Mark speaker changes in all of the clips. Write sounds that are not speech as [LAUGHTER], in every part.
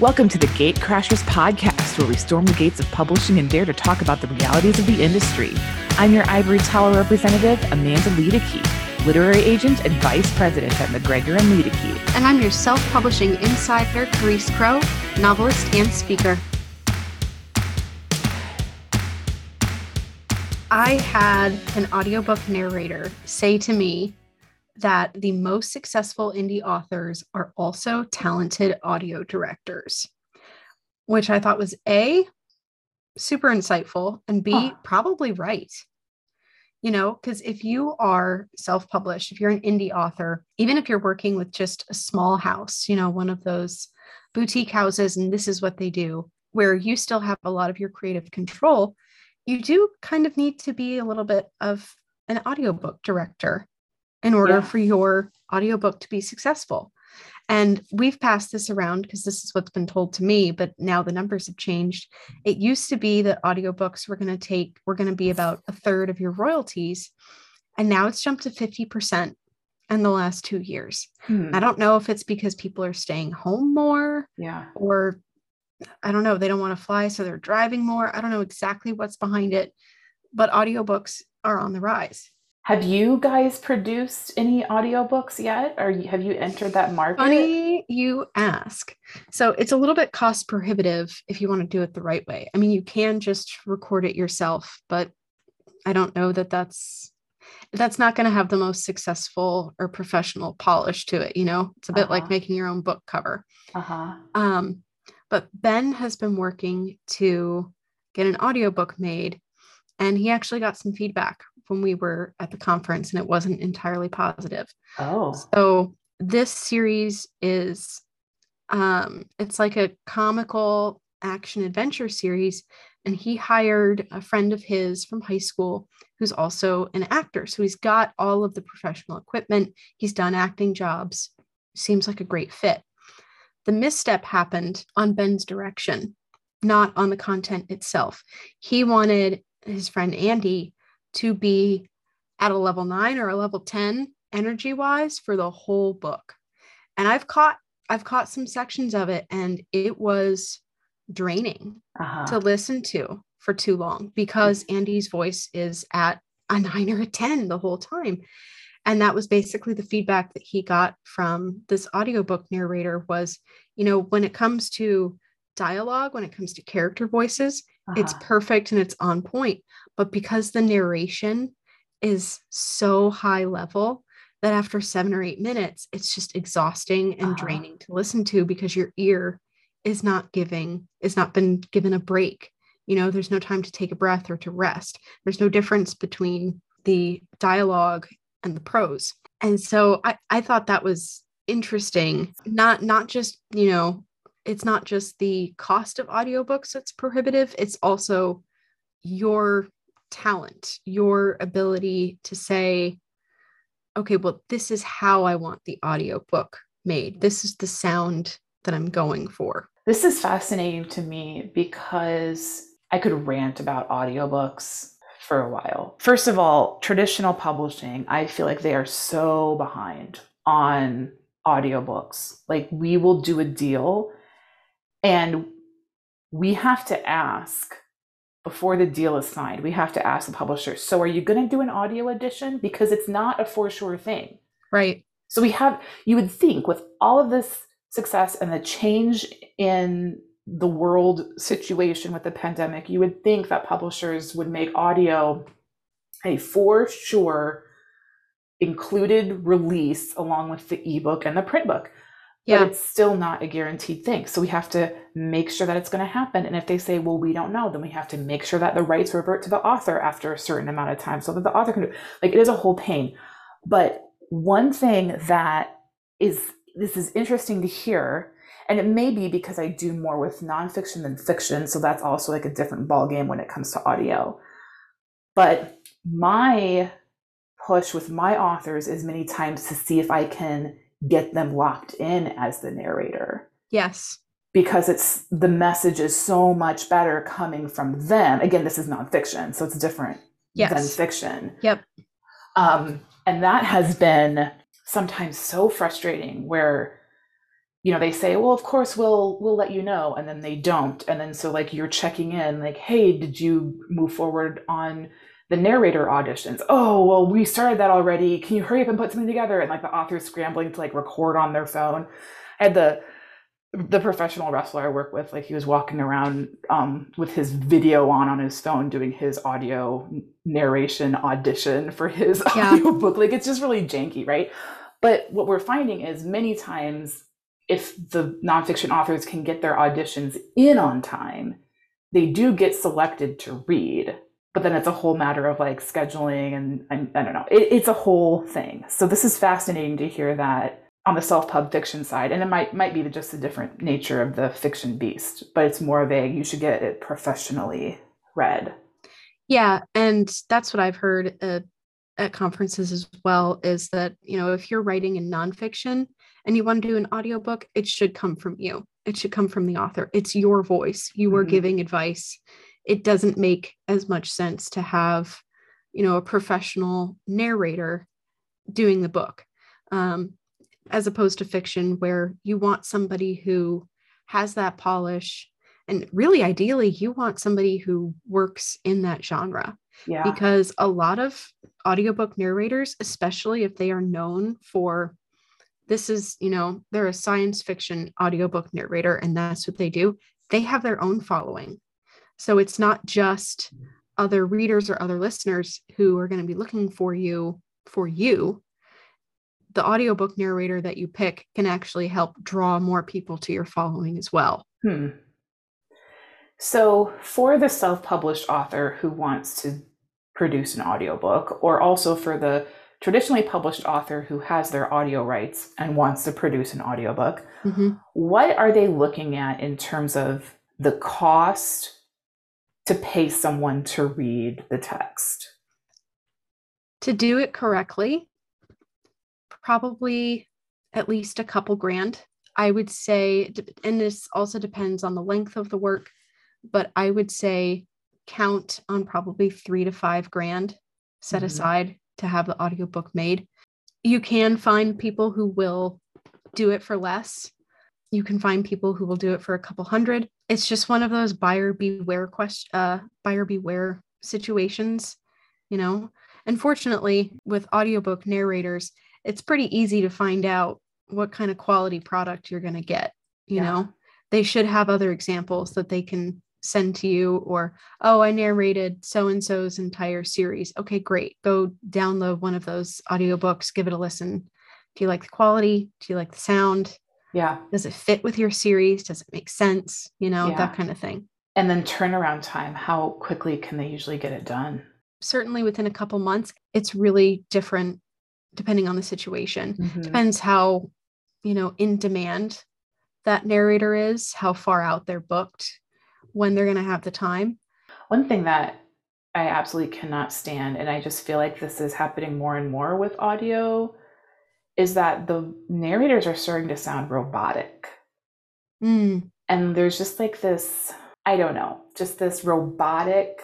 Speaker 1: Welcome to the Gatecrashers podcast, where we storm the gates of publishing and dare to talk about the realities of the industry. I'm your Ivory Tower representative, Amanda Luedeke, literary agent and vice president at MacGregor and Luedeke.
Speaker 2: And I'm your self publishing insider, Charis Crowe, novelist and speaker. I had an audiobook narrator say to me that the most successful indie authors are also talented audio directors, which I thought was A, super insightful, and B, huh. probably right. You know, because if you are self published, if you're an indie author, even if you're working with just a small house, you know, one of those boutique houses, and this is what they do, where you still have a lot of your creative control, you do kind of need to be a little bit of an audiobook director in order yeah. for your audiobook to be successful. And we've passed this around because this is what's been told to me, but now the numbers have changed. It used to be that audiobooks were going to take, were going to be about a third of your royalties. And now it's jumped to 50% in the last two years. Hmm. I don't know if it's because people are staying home more.
Speaker 1: Yeah.
Speaker 2: Or I don't know, they don't want to fly, so they're driving more. I don't know exactly what's behind it, but audiobooks are on the rise.
Speaker 1: Have you guys produced any audiobooks yet? Or have you entered that market?
Speaker 2: Funny you ask. So it's a little bit cost prohibitive if you want to do it the right way. I mean, you can just record it yourself, but I don't know that that's that's not going to have the most successful or professional polish to it, you know? It's a bit uh-huh. like making your own book cover.
Speaker 1: Uh-huh.
Speaker 2: Um, but Ben has been working to get an audiobook made and he actually got some feedback when we were at the conference and it wasn't entirely positive.
Speaker 1: Oh.
Speaker 2: So this series is um it's like a comical action adventure series and he hired a friend of his from high school who's also an actor. So he's got all of the professional equipment. He's done acting jobs. Seems like a great fit. The misstep happened on Ben's direction, not on the content itself. He wanted his friend Andy to be at a level nine or a level 10 energy wise for the whole book. And I've caught I've caught some sections of it and it was draining uh-huh. to listen to for too long because Andy's voice is at a nine or a 10 the whole time. And that was basically the feedback that he got from this audiobook narrator was, you know, when it comes to dialogue, when it comes to character voices, uh-huh. it's perfect and it's on point. But because the narration is so high level that after seven or eight minutes, it's just exhausting and uh-huh. draining to listen to because your ear is not giving, is not been given a break. You know, there's no time to take a breath or to rest. There's no difference between the dialogue and the prose. And so I, I thought that was interesting. Not not just, you know, it's not just the cost of audiobooks that's prohibitive, it's also your talent, your ability to say, okay, well, this is how I want the audiobook made. This is the sound that I'm going for.
Speaker 1: This is fascinating to me because I could rant about audiobooks for a while. First of all, traditional publishing, I feel like they are so behind on audiobooks. Like we will do a deal and we have to ask before the deal is signed, we have to ask the publisher, so are you going to do an audio edition? Because it's not a for sure thing.
Speaker 2: Right.
Speaker 1: So we have, you would think with all of this success and the change in the world situation with the pandemic, you would think that publishers would make audio a for sure included release along with the ebook and the print book yeah. but it's still not a guaranteed thing. So we have to make sure that it's going to happen. And if they say, well, we don't know, then we have to make sure that the rights revert to the author after a certain amount of time so that the author can do like it is a whole pain. But one thing that is this is interesting to hear, and it may be because I do more with nonfiction than fiction, so that's also like a different ballgame when it comes to audio. But my push with my authors is many times to see if I can get them locked in as the narrator.
Speaker 2: Yes.
Speaker 1: Because it's the message is so much better coming from them. Again, this is nonfiction, so it's different yes. than fiction.
Speaker 2: Yep.
Speaker 1: Um, and that has been sometimes so frustrating where you know they say well of course we'll we'll let you know and then they don't and then so like you're checking in like hey did you move forward on the narrator auditions. Oh well we started that already. Can you hurry up and put something together? And like the author's scrambling to like record on their phone. I had the the professional wrestler i work with like he was walking around um, with his video on on his phone doing his audio narration audition for his [LAUGHS]
Speaker 2: Yeah.
Speaker 1: audio book. Like it's just really janky right? But what we're finding is many times if the nonfiction authors can get their auditions in on time, they do get selected to read. But then it's a whole matter of like scheduling and, and I don't know. It, it's a whole thing. So this is fascinating to hear that on the self-pub fiction side, and it might might be just a different nature of the fiction beast, but it's more of a you should get it professionally read.
Speaker 2: Yeah, and that's what I've heard at, at conferences as well is that, you know, if you're writing in nonfiction and you want to do an audiobook, it should come from you. It should come from the author. It's your voice. You are
Speaker 1: Mhm.
Speaker 2: giving advice. It doesn't make as much sense to have, you know, a professional narrator doing the book, um, as opposed to fiction where you want somebody who has that polish. And really, ideally, you want somebody who works in that genre
Speaker 1: Yeah.
Speaker 2: because a lot of audiobook narrators, especially if they are known for this is, you know, they're a science fiction audiobook narrator and that's what they do, they have their own following. So it's not just other readers or other listeners who are going to be looking for you for you. The audiobook narrator that you pick can actually help draw more people to your following as well.
Speaker 1: Hmm. So, for the self published author who wants to produce an audiobook, or also for the traditionally published author who has their audio rights and wants to produce an audiobook,
Speaker 2: Mhm.
Speaker 1: what are they looking at in terms of the cost to pay someone to read the text?
Speaker 2: To do it correctly, probably at least a couple grand. I would say, and this also depends on the length of the work, but I would say count on probably three to five grand set
Speaker 1: Mhm.
Speaker 2: aside to have the audiobook made. You can find people who will do it for less. You can find people who will do it for a couple hundred. It's just one of those buyer beware question, uh, buyer beware situations, you know. Unfortunately, with audiobook narrators, it's pretty easy to find out what kind of quality product you're going to get. You
Speaker 1: Yeah.
Speaker 2: know, they should have other examples that they can send to you, or, oh, I narrated so and so's entire series. Okay, great. Go download one of those audiobooks, give it a listen. Do you like the quality? Do you like the sound?
Speaker 1: Yeah.
Speaker 2: Does it fit with your series? Does it make sense? You know,
Speaker 1: Yeah.
Speaker 2: that kind of thing.
Speaker 1: And then turnaround time, how quickly can they usually get it done?
Speaker 2: Certainly within a couple months, it's really different depending on the situation.
Speaker 1: Mhm.
Speaker 2: depends how you know in demand that narrator is how far out they're booked when they're going to have the time
Speaker 1: One thing that I absolutely cannot stand, and I just feel like this is happening more and more with audio, is that the narrators are starting to sound robotic.
Speaker 2: Mm,
Speaker 1: And there's just like this, I don't know, just this robotic.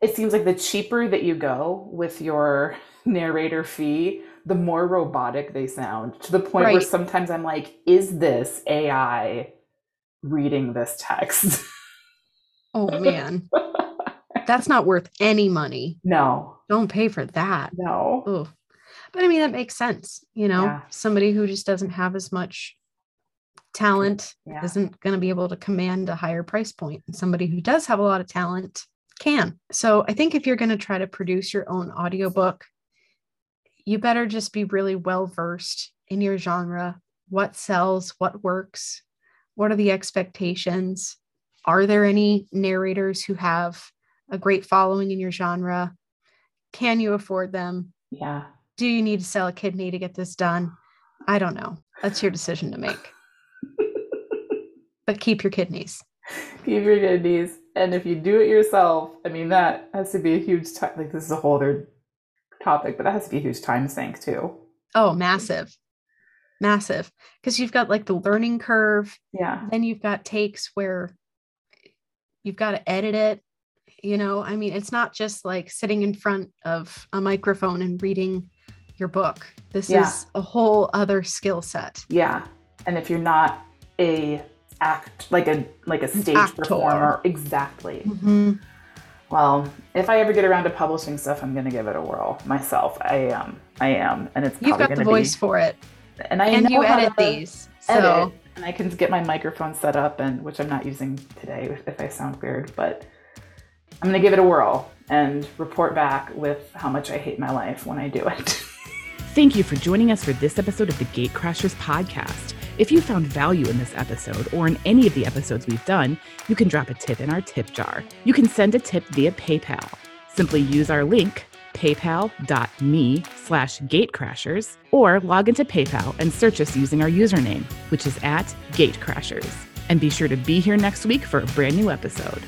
Speaker 1: It seems like the cheaper that you go with your [LAUGHS] narrator fee, the more robotic they sound to the point where sometimes I'm like, is this AI reading this text?
Speaker 2: oh man [LAUGHS] that's not worth any money
Speaker 1: no,
Speaker 2: don't pay for that
Speaker 1: no.
Speaker 2: Ugh. But i mean that makes sense you know
Speaker 1: Yeah.
Speaker 2: somebody who just doesn't have as much talent
Speaker 1: Yeah.
Speaker 2: isn't going to be able to command a higher price point and somebody who does have a lot of talent can so i think if you're going to try to produce your own audiobook you better just be really well versed in your genre what sells what works what are the expectations are there any narrators who have a great following in your genre can you afford them
Speaker 1: Yeah.
Speaker 2: Do you need to sell a kidney to get this done i don't know that's your decision to make but keep your kidneys
Speaker 1: Keep your kidneys. And if you do it yourself, I mean, that has to be a huge time. Like, this is a whole other topic, but that has to be a huge time sink, too.
Speaker 2: oh massive massive because you've got like the learning curve
Speaker 1: Yeah.
Speaker 2: then you've got takes where you've got to edit it you know i mean it's not just like sitting in front of a microphone and reading your book this
Speaker 1: Yeah.
Speaker 2: is a whole other skill set
Speaker 1: Yeah. And if you're not
Speaker 3: a act like a like a stage
Speaker 2: actor.
Speaker 3: performer exactly
Speaker 2: Mm-hmm.
Speaker 3: well if i ever get around to publishing stuff i'm gonna give it a whirl myself i am i am and it's
Speaker 2: You've got the voice
Speaker 3: be,
Speaker 2: for it,
Speaker 3: and i
Speaker 2: and
Speaker 3: know
Speaker 2: you
Speaker 3: how
Speaker 2: edit
Speaker 3: to
Speaker 2: these.
Speaker 3: edit,
Speaker 2: So
Speaker 3: and i can get my microphone set up and which i'm not using today if, if i sound weird but i'm gonna give it a whirl and report back with how much i hate my life when i do it [LAUGHS]
Speaker 1: Thank you for joining us for this episode of the Gatecrashers podcast. If you found value in this episode or in any of the episodes we've done, you can drop a tip in our tip jar. You can send a tip via PayPal. Simply use our link, paypal.me slash gatecrashers, or log into PayPal and search us using our username, which is at gatecrashers. And be sure to be here next week for a brand new episode.